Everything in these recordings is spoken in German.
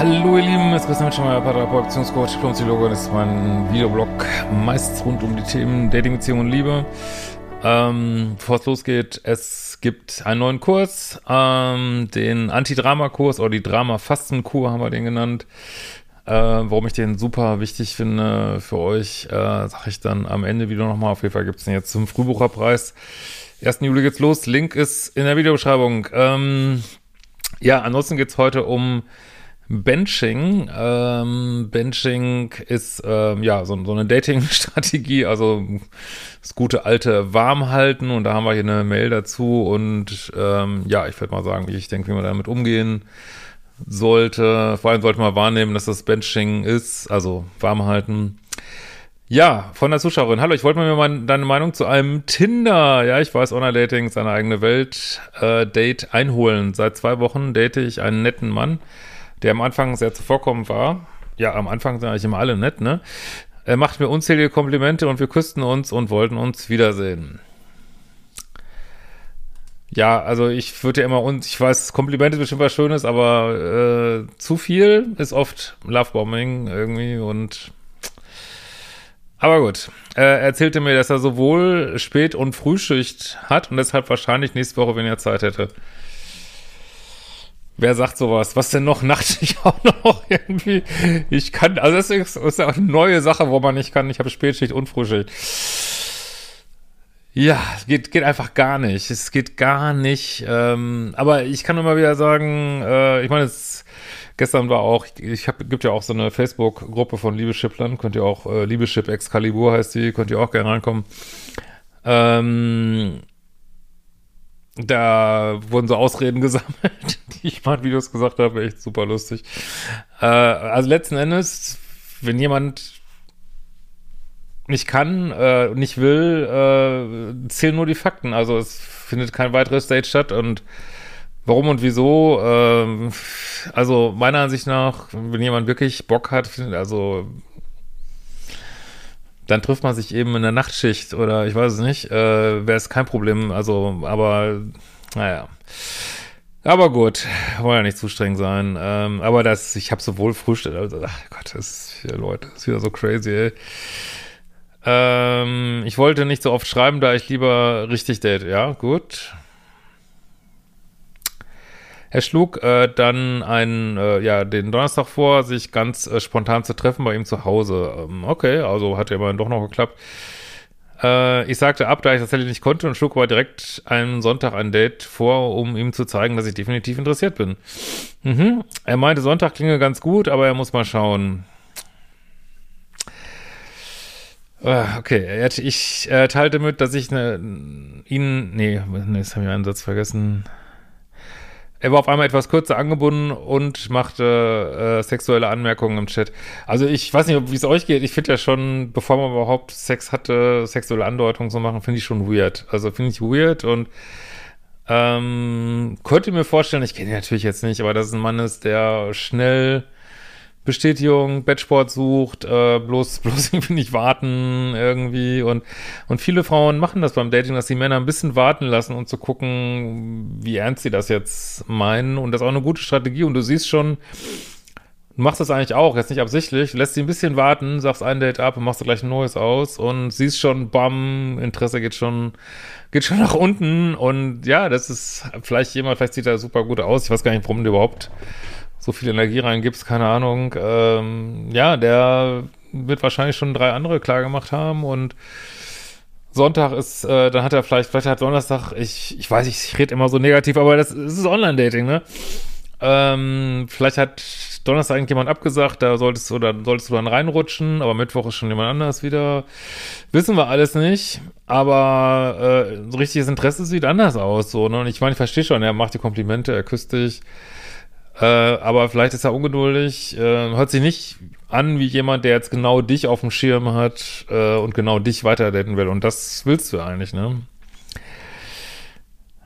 Hallo ihr Lieben, es ist Christian Mitschmeier, Paartherapeut, Beziehungscoach, Diplompsychologe. Das ist mein Videoblog, meist rund um die Themen Dating, Beziehung und Liebe. Ähm, bevor es losgeht, es gibt einen neuen Kurs, ähm, den Anti-Drama-Kurs oder die Drama-Fasten-Kur haben wir den genannt. Äh, warum ich den super wichtig finde für euch, äh, sage ich dann am Ende wieder nochmal. Auf jeden Fall gibt es den jetzt zum Frühbucherpreis. 1. Juli geht's los. Link ist in der Videobeschreibung. Ähm, ja, ansonsten geht's heute um Benching. Ähm, Benching ist ähm, ja so, so eine Dating-Strategie, also das gute alte Warmhalten und da haben wir hier eine Mail dazu und ähm, ja, ich würde mal sagen, wie ich denke, wie man damit umgehen sollte. Vor allem sollte man wahrnehmen, dass das Benching ist, also Warmhalten. Ja, von der Zuschauerin. Hallo, ich wollte mir mal deine Meinung zu einem Tinder, ja, ich weiß, Online-Dating ist eine eigene Welt, äh, Date einholen. Seit zwei Wochen date ich einen netten Mann der am Anfang sehr zuvorkommend war. Ja, am Anfang sind eigentlich immer alle nett, ne? Er macht mir unzählige Komplimente und wir küssten uns und wollten uns wiedersehen. Ja, also ich würde ja immer, und ich weiß, Komplimente ist bestimmt was Schönes, aber äh, zu viel ist oft Lovebombing irgendwie und aber gut, er erzählte mir, dass er sowohl Spät- und Frühschicht hat und deshalb wahrscheinlich nächste Woche weniger Zeit hätte. Wer sagt sowas? Was denn noch Nachtschicht auch noch irgendwie? Ich kann, also das ist, das ist auch eine neue Sache, wo man nicht kann. Ich habe Spätschicht und Frühschicht. Ja, geht, geht einfach gar nicht. Es geht gar nicht. Ähm, aber ich kann immer wieder sagen, äh, ich meine, es gestern war auch, ich habe, gibt ja auch so eine Facebook-Gruppe von Liebeschiplern, könnt ihr auch, äh, Liebeschip Excalibur heißt die, könnt ihr auch gerne reinkommen. Ähm, da wurden so Ausreden gesammelt, die ich mal in Videos gesagt habe, echt super lustig. Äh, also letzten Endes, wenn jemand nicht kann, äh, nicht will, äh, zählen nur die Fakten. Also es findet kein weiteres Date statt und warum und wieso, äh, also meiner Ansicht nach, wenn jemand wirklich Bock hat, also dann trifft man sich eben in der Nachtschicht oder ich weiß es nicht, äh, wäre es kein Problem. Also, aber naja. Aber gut, wollen ja nicht zu streng sein. Ähm, aber das, ich habe sowohl Frühstück, also, ach Gott, das ist Leute, das ist wieder so crazy, ey. Ähm, ich wollte nicht so oft schreiben, da ich lieber richtig date. Ja, gut. Er schlug äh, dann einen, äh, ja, den Donnerstag vor, sich ganz äh, spontan zu treffen bei ihm zu Hause. Ähm, okay, also hat ja immerhin doch noch geklappt. Äh, ich sagte ab, da ich tatsächlich nicht konnte und schlug aber direkt einen Sonntag ein Date vor, um ihm zu zeigen, dass ich definitiv interessiert bin. Mhm. Er meinte, Sonntag klinge ganz gut, aber er muss mal schauen. Äh, okay, ich äh, teilte mit, dass ich ne, ihn, nee, jetzt habe ich einen Satz vergessen. Er war auf einmal etwas kürzer angebunden und machte äh, sexuelle Anmerkungen im Chat. Also ich weiß nicht, wie es euch geht. Ich finde ja schon, bevor man überhaupt Sex hatte, sexuelle Andeutungen zu machen, finde ich schon weird. Also finde ich weird und ähm, könnte mir vorstellen, ich kenne ihn natürlich jetzt nicht, aber dass es ein Mann ist, der schnell Bestätigung, Bettsport sucht, äh, bloß, bloß irgendwie nicht warten irgendwie. Und, und viele Frauen machen das beim Dating, dass die Männer ein bisschen warten lassen und zu gucken, wie ernst sie das jetzt meinen. Und das ist auch eine gute Strategie. Und du siehst schon, du machst das eigentlich auch, jetzt nicht absichtlich, lässt sie ein bisschen warten, sagst ein Date ab und machst gleich ein neues aus und siehst schon, bam, Interesse geht schon, geht schon nach unten. Und ja, das ist vielleicht jemand, vielleicht sieht er super gut aus, ich weiß gar nicht, warum der überhaupt so viel Energie reingibst, keine Ahnung. Ähm, ja, der wird wahrscheinlich schon drei andere klar gemacht haben und Sonntag ist, äh, dann hat er vielleicht, vielleicht hat Donnerstag, ich, ich weiß, ich, ich rede immer so negativ, aber das, das ist Online-Dating, ne? Ähm, vielleicht hat Donnerstag irgendjemand abgesagt, da solltest du dann, solltest du dann reinrutschen, aber Mittwoch ist schon jemand anders wieder. Wissen wir alles nicht, aber äh, richtiges Interesse sieht anders aus, so, ne? Und ich meine, ich verstehe schon, er macht die Komplimente, er küsst dich, äh, aber vielleicht ist er ungeduldig, äh, hört sich nicht an wie jemand, der jetzt genau dich auf dem Schirm hat äh, und genau dich weiterdaten will. Und das willst du eigentlich, ne?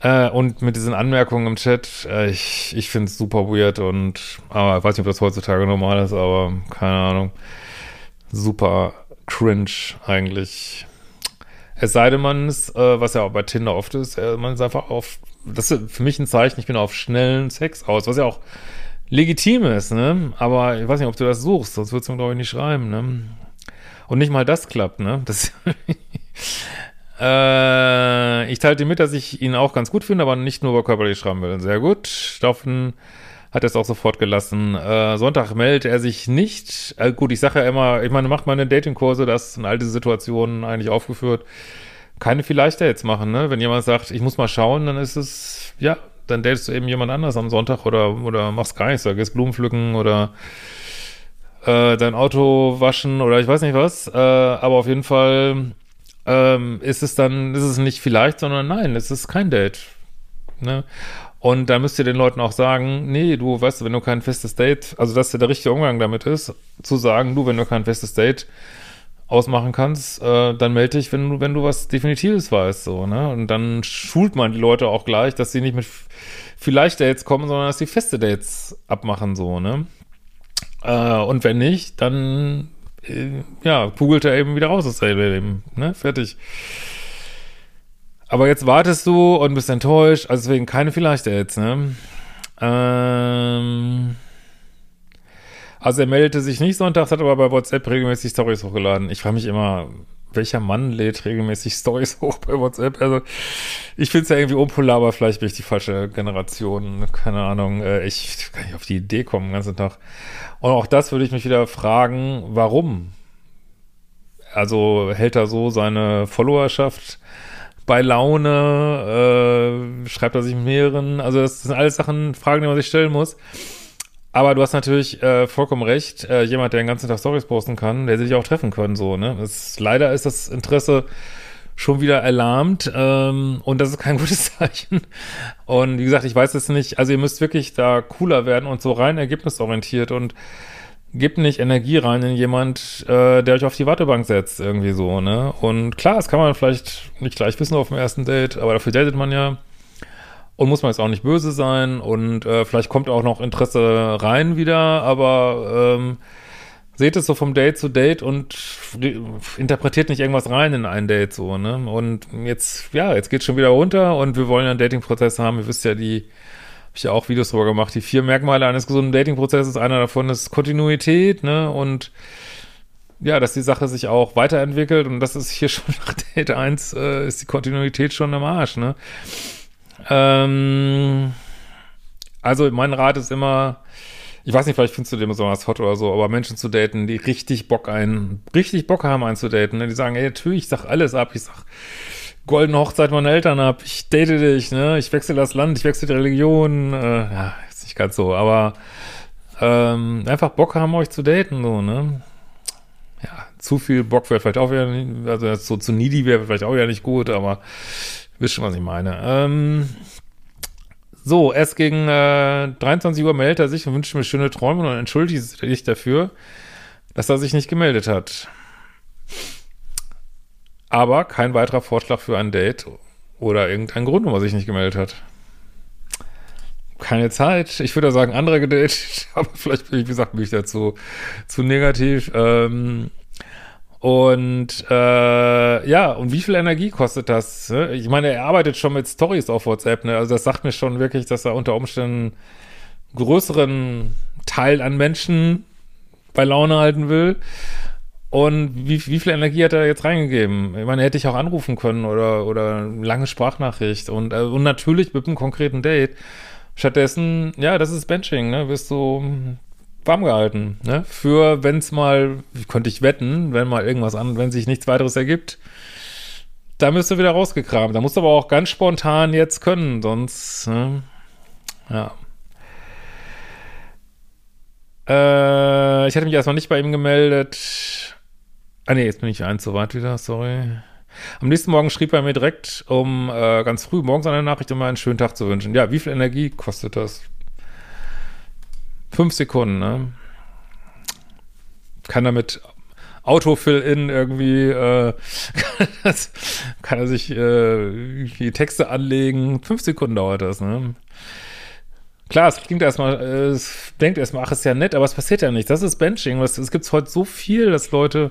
Äh, und mit diesen Anmerkungen im Chat, äh, ich, ich finde es super weird und, aber ich weiß nicht, ob das heutzutage normal ist, aber keine Ahnung. Super cringe eigentlich. Es sei denn, man ist, äh, was ja auch bei Tinder oft ist, äh, man ist einfach auf, das ist für mich ein Zeichen, ich bin auf schnellen Sex aus, was ja auch legitim ist, ne? Aber ich weiß nicht, ob du das suchst, sonst würdest du mir, glaube ich, nicht schreiben, ne? Und nicht mal das klappt, ne? Das Äh, ich teilte mit, dass ich ihn auch ganz gut finde, aber nicht nur über körperlich schreiben will. Sehr gut. Stoffen hat es auch sofort gelassen. Äh, Sonntag meldet er sich nicht. Äh, gut, ich sage ja immer, ich meine, macht meine Datingkurse, das sind all diese Situationen eigentlich aufgeführt. Keine vielleicht jetzt machen, ne? Wenn jemand sagt, ich muss mal schauen, dann ist es, ja, dann datest du eben jemand anders am Sonntag oder, oder machst gar nichts, oder gehst Blumen pflücken oder äh, dein Auto waschen oder ich weiß nicht was. Äh, aber auf jeden Fall ähm, ist es dann, ist es nicht vielleicht, sondern nein, es ist kein Date. Ne? Und da müsst ihr den Leuten auch sagen, nee, du, weißt wenn du kein festes Date, also dass der richtige Umgang damit ist, zu sagen, du, wenn du kein festes Date ausmachen kannst, äh, dann melde dich, wenn du, wenn du was Definitives weißt, so, ne? Und dann schult man die Leute auch gleich, dass sie nicht mit vielleicht Dates kommen, sondern dass sie feste Dates abmachen, so, ne? Äh, und wenn nicht, dann äh, ja, kugelt er eben wieder raus aus Leben, ne? Fertig. Aber jetzt wartest du und bist enttäuscht, also deswegen keine vielleicht jetzt, ne? Ähm, also er meldete sich nicht sonntags, hat aber bei WhatsApp regelmäßig Stories hochgeladen. Ich frage mich immer, welcher Mann lädt regelmäßig Stories hoch bei WhatsApp? Also ich finde es ja irgendwie unpolar, aber vielleicht bin ich die falsche Generation. Keine Ahnung. Äh, ich kann nicht auf die Idee kommen den ganzen Tag. Und auch das würde ich mich wieder fragen, warum? Also hält er so seine Followerschaft bei Laune? Äh, schreibt er sich mehreren? Also das sind alles Sachen, Fragen, die man sich stellen muss. Aber du hast natürlich äh, vollkommen recht. Äh, jemand, der den ganzen Tag Stories posten kann, der sich auch treffen können, so, ne? Das, leider ist das Interesse schon wieder erlahmt ähm, und das ist kein gutes Zeichen. Und wie gesagt, ich weiß es nicht. Also ihr müsst wirklich da cooler werden und so rein ergebnisorientiert und gebt nicht Energie rein in jemand, äh, der euch auf die Wartebank setzt, irgendwie so, ne? Und klar, das kann man vielleicht nicht gleich wissen auf dem ersten Date, aber dafür datet man ja. Und muss man jetzt auch nicht böse sein und äh, vielleicht kommt auch noch Interesse rein wieder, aber ähm, seht es so vom Date zu Date und interpretiert nicht irgendwas rein in ein Date so, ne? Und jetzt, ja, jetzt geht's schon wieder runter und wir wollen ja einen Dating-Prozess haben. Ihr wisst ja, die, habe ich ja auch Videos drüber gemacht, die vier Merkmale eines gesunden Dating-Prozesses. Einer davon ist Kontinuität, ne? Und ja, dass die Sache sich auch weiterentwickelt und das ist hier schon nach Date 1, äh, ist die Kontinuität schon am Arsch, ne? Ähm, also mein Rat ist immer, ich weiß nicht, vielleicht findest du den besonders hot oder so, aber Menschen zu daten, die richtig Bock ein, richtig Bock haben einzudaten, ne? die sagen, ey, natürlich, ich sag alles ab, ich sag goldene Hochzeit meiner Eltern ab, ich date dich, ne, ich wechsle das Land, ich wechsle die Religion, äh, ja, ist nicht ganz so, aber ähm, einfach Bock haben, euch zu daten, so, ne. Ja, zu viel Bock wäre vielleicht auch wieder, nicht, also so zu needy wäre vielleicht auch wieder nicht gut, aber wisst schon, was ich meine. Ähm, so, erst gegen äh, 23 Uhr meldet er sich und wünscht mir schöne Träume und entschuldigt sich dafür, dass er sich nicht gemeldet hat. Aber kein weiterer Vorschlag für ein Date oder irgendein Grund, warum er sich nicht gemeldet hat. Keine Zeit. Ich würde sagen, andere gedatet, aber vielleicht bin ich, wie gesagt, bin ich dazu zu negativ. Ähm, und äh, ja, und wie viel Energie kostet das? Ne? Ich meine, er arbeitet schon mit Stories auf WhatsApp, ne? Also das sagt mir schon wirklich, dass er unter Umständen größeren Teil an Menschen bei Laune halten will. Und wie, wie viel Energie hat er jetzt reingegeben? Ich meine, hätte ich auch anrufen können oder, oder lange Sprachnachricht und, äh, und natürlich mit einem konkreten Date. Stattdessen, ja, das ist Benching, ne? Wirst du warm gehalten, ne? Für, wenn es mal, könnte ich wetten, wenn mal irgendwas an, wenn sich nichts weiteres ergibt, da müsst ihr wieder rausgekramt. Da musst du aber auch ganz spontan jetzt können, sonst, ne? Ja. Äh, ich hatte mich erstmal nicht bei ihm gemeldet. Ah nee, jetzt bin ich eins so weit wieder, sorry. Am nächsten Morgen schrieb er mir direkt um äh, ganz früh morgens eine Nachricht, um mir einen schönen Tag zu wünschen. Ja, wie viel Energie kostet das? Fünf Sekunden, ne? Kann damit Autofill-In irgendwie, äh, kann, er sich äh, die Texte anlegen. Fünf Sekunden dauert das, ne? Klar, es klingt erstmal, äh, es denkt erstmal, ach, ist ja nett, aber es passiert ja nicht. Das ist Benching. Es, es gibt heute so viel, dass Leute,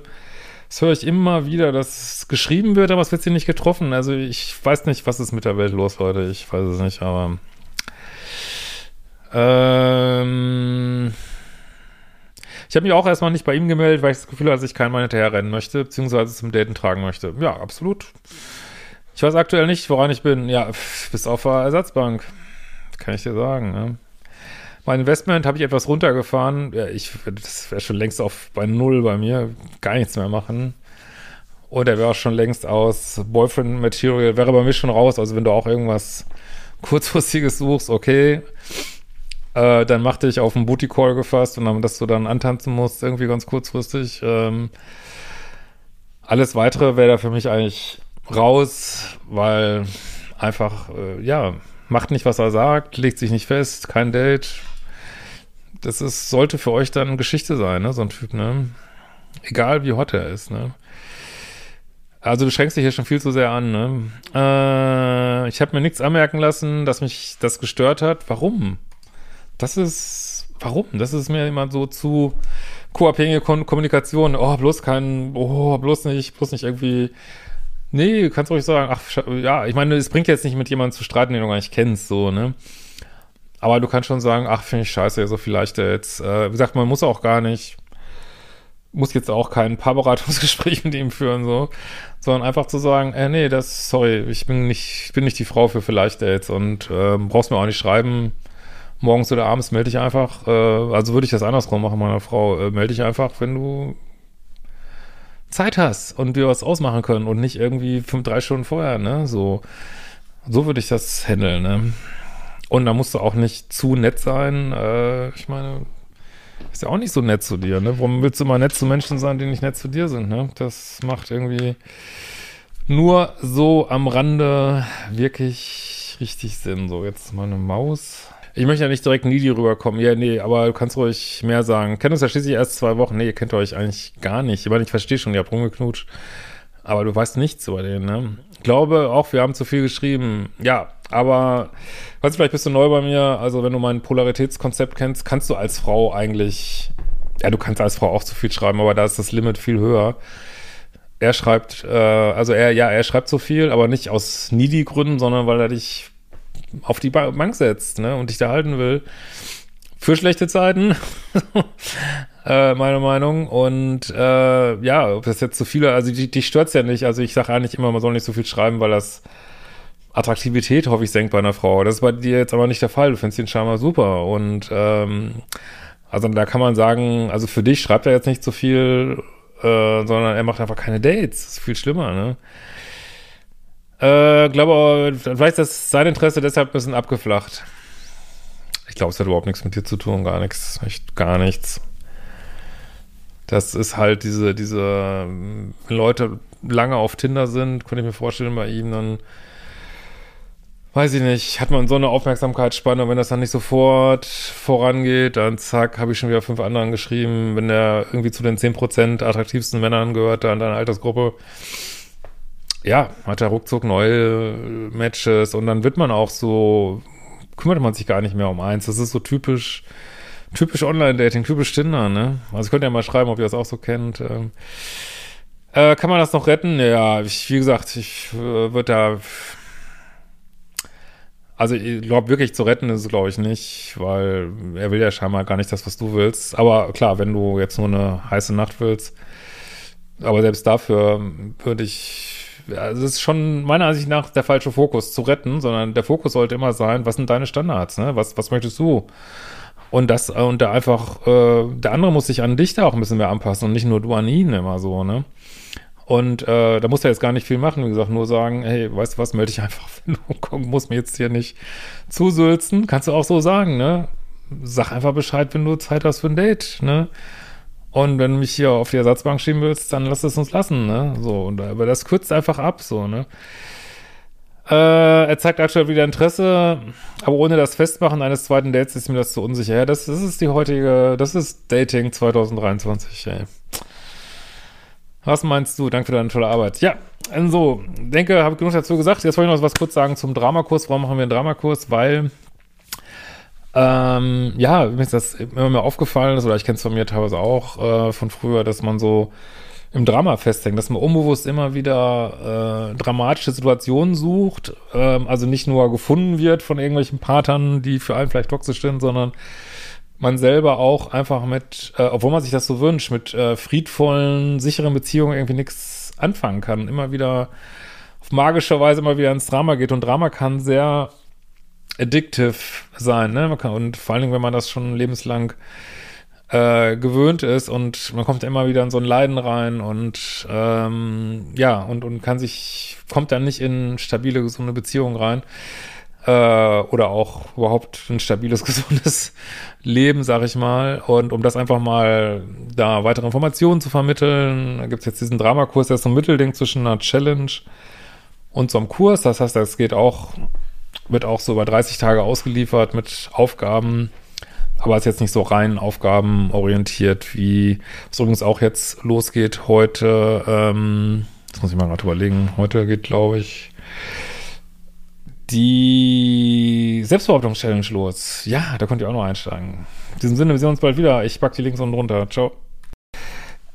das höre ich immer wieder, dass geschrieben wird, aber es wird sie nicht getroffen. Also ich weiß nicht, was ist mit der Welt los, Leute. Ich weiß es nicht, aber ich habe mich auch erstmal nicht bei ihm gemeldet, weil ich das Gefühl hatte, dass ich keinen Mann hinterherrennen möchte, beziehungsweise zum Daten tragen möchte. Ja, absolut. Ich weiß aktuell nicht, woran ich bin. Ja, bis auf der Ersatzbank. Kann ich dir sagen. Ne? Mein Investment habe ich etwas runtergefahren. Ja, ich, das wäre schon längst auf bei Null bei mir. Gar nichts mehr machen. Und er wäre auch schon längst aus Boyfriend Material, wäre bei mir schon raus. Also wenn du auch irgendwas kurzfristiges suchst, okay. Äh, dann machte ich auf einen Booty Call gefasst und dann, dass du dann antanzen musst, irgendwie ganz kurzfristig. Ähm, alles weitere wäre da für mich eigentlich raus, weil einfach, äh, ja, macht nicht, was er sagt, legt sich nicht fest, kein Date. Das ist, sollte für euch dann Geschichte sein, ne, so ein Typ, ne? Egal wie hot er ist, ne? Also du schränkst dich hier schon viel zu sehr an, ne? Äh, ich habe mir nichts anmerken lassen, dass mich das gestört hat. Warum? Das ist, warum? Das ist mir immer so zu co-abhängige Kommunikation. Oh, bloß kein, oh, bloß nicht, bloß nicht irgendwie Nee, kannst ruhig sagen, ach, ja, ich meine, es bringt jetzt nicht mit jemandem zu streiten, den du gar nicht kennst, so, ne? Aber du kannst schon sagen, ach, finde ich scheiße, so vielleicht jetzt. Äh, wie gesagt, man muss auch gar nicht, muss jetzt auch kein Paarberatungsgespräch mit ihm führen, so, sondern einfach zu sagen, äh, nee, das, sorry, ich bin nicht, ich bin nicht die Frau für vielleicht Dates und äh, brauchst mir auch nicht schreiben, morgens oder abends melde dich einfach, äh, also würde ich das andersrum machen, meiner Frau, äh, melde dich einfach, wenn du Zeit hast und wir was ausmachen können und nicht irgendwie fünf, drei Stunden vorher, ne? So, so würde ich das handeln, ne? Und da musst du auch nicht zu nett sein. Äh, ich meine, ist ja auch nicht so nett zu dir, ne? Warum willst du mal nett zu Menschen sein, die nicht nett zu dir sind, ne? Das macht irgendwie nur so am Rande wirklich richtig Sinn. So, jetzt meine Maus. Ich möchte ja nicht direkt needy rüberkommen. Ja, nee, aber du kannst ruhig mehr sagen. Kennt uns ja schließlich erst zwei Wochen. Nee, ihr kennt euch eigentlich gar nicht. Ich meine, ich verstehe schon, ihr habt rumgeknutscht. Aber du weißt nichts über den, ne? Ich glaube auch, wir haben zu viel geschrieben. Ja, aber, weißt du, vielleicht bist du neu bei mir. Also, wenn du mein Polaritätskonzept kennst, kannst du als Frau eigentlich, ja, du kannst als Frau auch zu viel schreiben, aber da ist das Limit viel höher. Er schreibt, äh, also er, ja, er schreibt zu viel, aber nicht aus needy Gründen, sondern weil er dich auf die Bank setzt ne, und dich da halten will. Für schlechte Zeiten, äh, meine Meinung. Und äh, ja, ob das jetzt so viele, also die, die stört ja nicht. Also ich sage eigentlich immer, man soll nicht so viel schreiben, weil das Attraktivität, hoffe ich, senkt bei einer Frau. Das ist bei dir jetzt aber nicht der Fall. Du findest den Charme super. Und ähm, also da kann man sagen, also für dich schreibt er jetzt nicht so viel, äh, sondern er macht einfach keine Dates. Das ist viel schlimmer, ne? Äh, glaube, vielleicht ist sein Interesse deshalb ein bisschen abgeflacht. Ich glaube, es hat überhaupt nichts mit dir zu tun, gar nichts, echt gar nichts. Das ist halt diese, diese, Leute lange auf Tinder sind, könnte ich mir vorstellen bei ihm, dann weiß ich nicht, hat man so eine Aufmerksamkeitsspanne und wenn das dann nicht sofort vorangeht, dann zack, habe ich schon wieder fünf anderen geschrieben, wenn der irgendwie zu den 10% attraktivsten Männern gehört, da in deiner Altersgruppe, ja, hat er ruckzuck neue Matches und dann wird man auch so, kümmert man sich gar nicht mehr um eins. Das ist so typisch, typisch Online-Dating, typisch Tinder, ne? Also könnt ihr mal schreiben, ob ihr das auch so kennt. Ähm, äh, kann man das noch retten? Ja, ich, wie gesagt, ich äh, würde da, also ich glaube wirklich zu retten ist es glaube ich nicht, weil er will ja scheinbar gar nicht das, was du willst. Aber klar, wenn du jetzt nur eine heiße Nacht willst, aber selbst dafür würde ich also es ist schon meiner Ansicht nach der falsche Fokus zu retten, sondern der Fokus sollte immer sein, was sind deine Standards, ne? Was, was möchtest du? Und das, äh, und da einfach, äh, der andere muss sich an dich da auch ein bisschen mehr anpassen und nicht nur du an ihn immer so, ne? Und äh, da muss er jetzt gar nicht viel machen, wie gesagt, nur sagen, hey, weißt du was, melde dich einfach, wenn du komm, musst mir jetzt hier nicht zusülzen. Kannst du auch so sagen, ne? sag einfach Bescheid, wenn du Zeit hast für ein Date, ne? Und wenn du mich hier auf die Ersatzbank schieben willst, dann lass es uns lassen, ne? So, und, aber das kürzt einfach ab, so, ne? Äh, er zeigt aktuell wieder Interesse, aber ohne das Festmachen eines zweiten Dates ist mir das zu unsicher. Ja, das, das ist die heutige, das ist Dating 2023, ey. Was meinst du? Danke für deine tolle Arbeit. Ja, so, also, denke, habe genug dazu gesagt. Jetzt wollte ich noch was kurz sagen zum Dramakurs. Warum machen wir einen Dramakurs? Weil, ähm, ja, mir ist das immer mehr aufgefallen, oder ich kenne es von mir teilweise auch äh, von früher, dass man so im Drama festhängt, dass man unbewusst immer wieder äh, dramatische Situationen sucht, ähm, also nicht nur gefunden wird von irgendwelchen Partnern, die für einen vielleicht toxisch sind, sondern man selber auch einfach mit, äh, obwohl man sich das so wünscht, mit äh, friedvollen, sicheren Beziehungen irgendwie nichts anfangen kann. Immer wieder auf magische Weise immer wieder ins Drama geht. Und Drama kann sehr addictive sein, ne? Man kann, und vor allen Dingen, wenn man das schon lebenslang äh, gewöhnt ist und man kommt immer wieder in so ein Leiden rein und ähm, ja, und, und kann sich, kommt dann nicht in stabile, gesunde Beziehungen rein äh, oder auch überhaupt ein stabiles, gesundes Leben, sag ich mal. Und um das einfach mal da weitere Informationen zu vermitteln, da gibt's jetzt diesen Dramakurs, der ist so ein Mittelding zwischen einer Challenge und so einem Kurs. Das heißt, das geht auch, wird auch so über 30 Tage ausgeliefert mit Aufgaben, aber ist jetzt nicht so rein aufgabenorientiert, wie es übrigens auch jetzt losgeht heute. Ähm, das muss ich mal gerade überlegen. Heute geht, glaube ich, die Selbstbehauptungs-Challenge los. Ja, da könnt ihr auch noch einsteigen. In diesem Sinne, wir sehen uns bald wieder. Ich packe die Links unten runter. Ciao.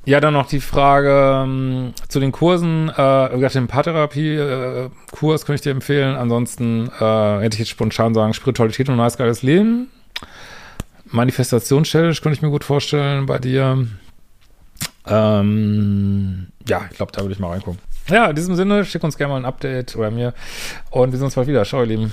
Ja, dann noch die Frage ähm, zu den Kursen. Äh, den Paartherapie-Kurs äh, könnte ich dir empfehlen. Ansonsten äh, hätte ich jetzt spontan sagen, Spiritualität und ein nice geiles Leben. Manifestations-Challenge könnte ich mir gut vorstellen bei dir. Ähm, ja, ich glaube, da würde ich mal reingucken. Ja, in diesem Sinne, schick uns gerne mal ein Update oder mir und wir sehen uns bald wieder. Ciao, ihr Lieben.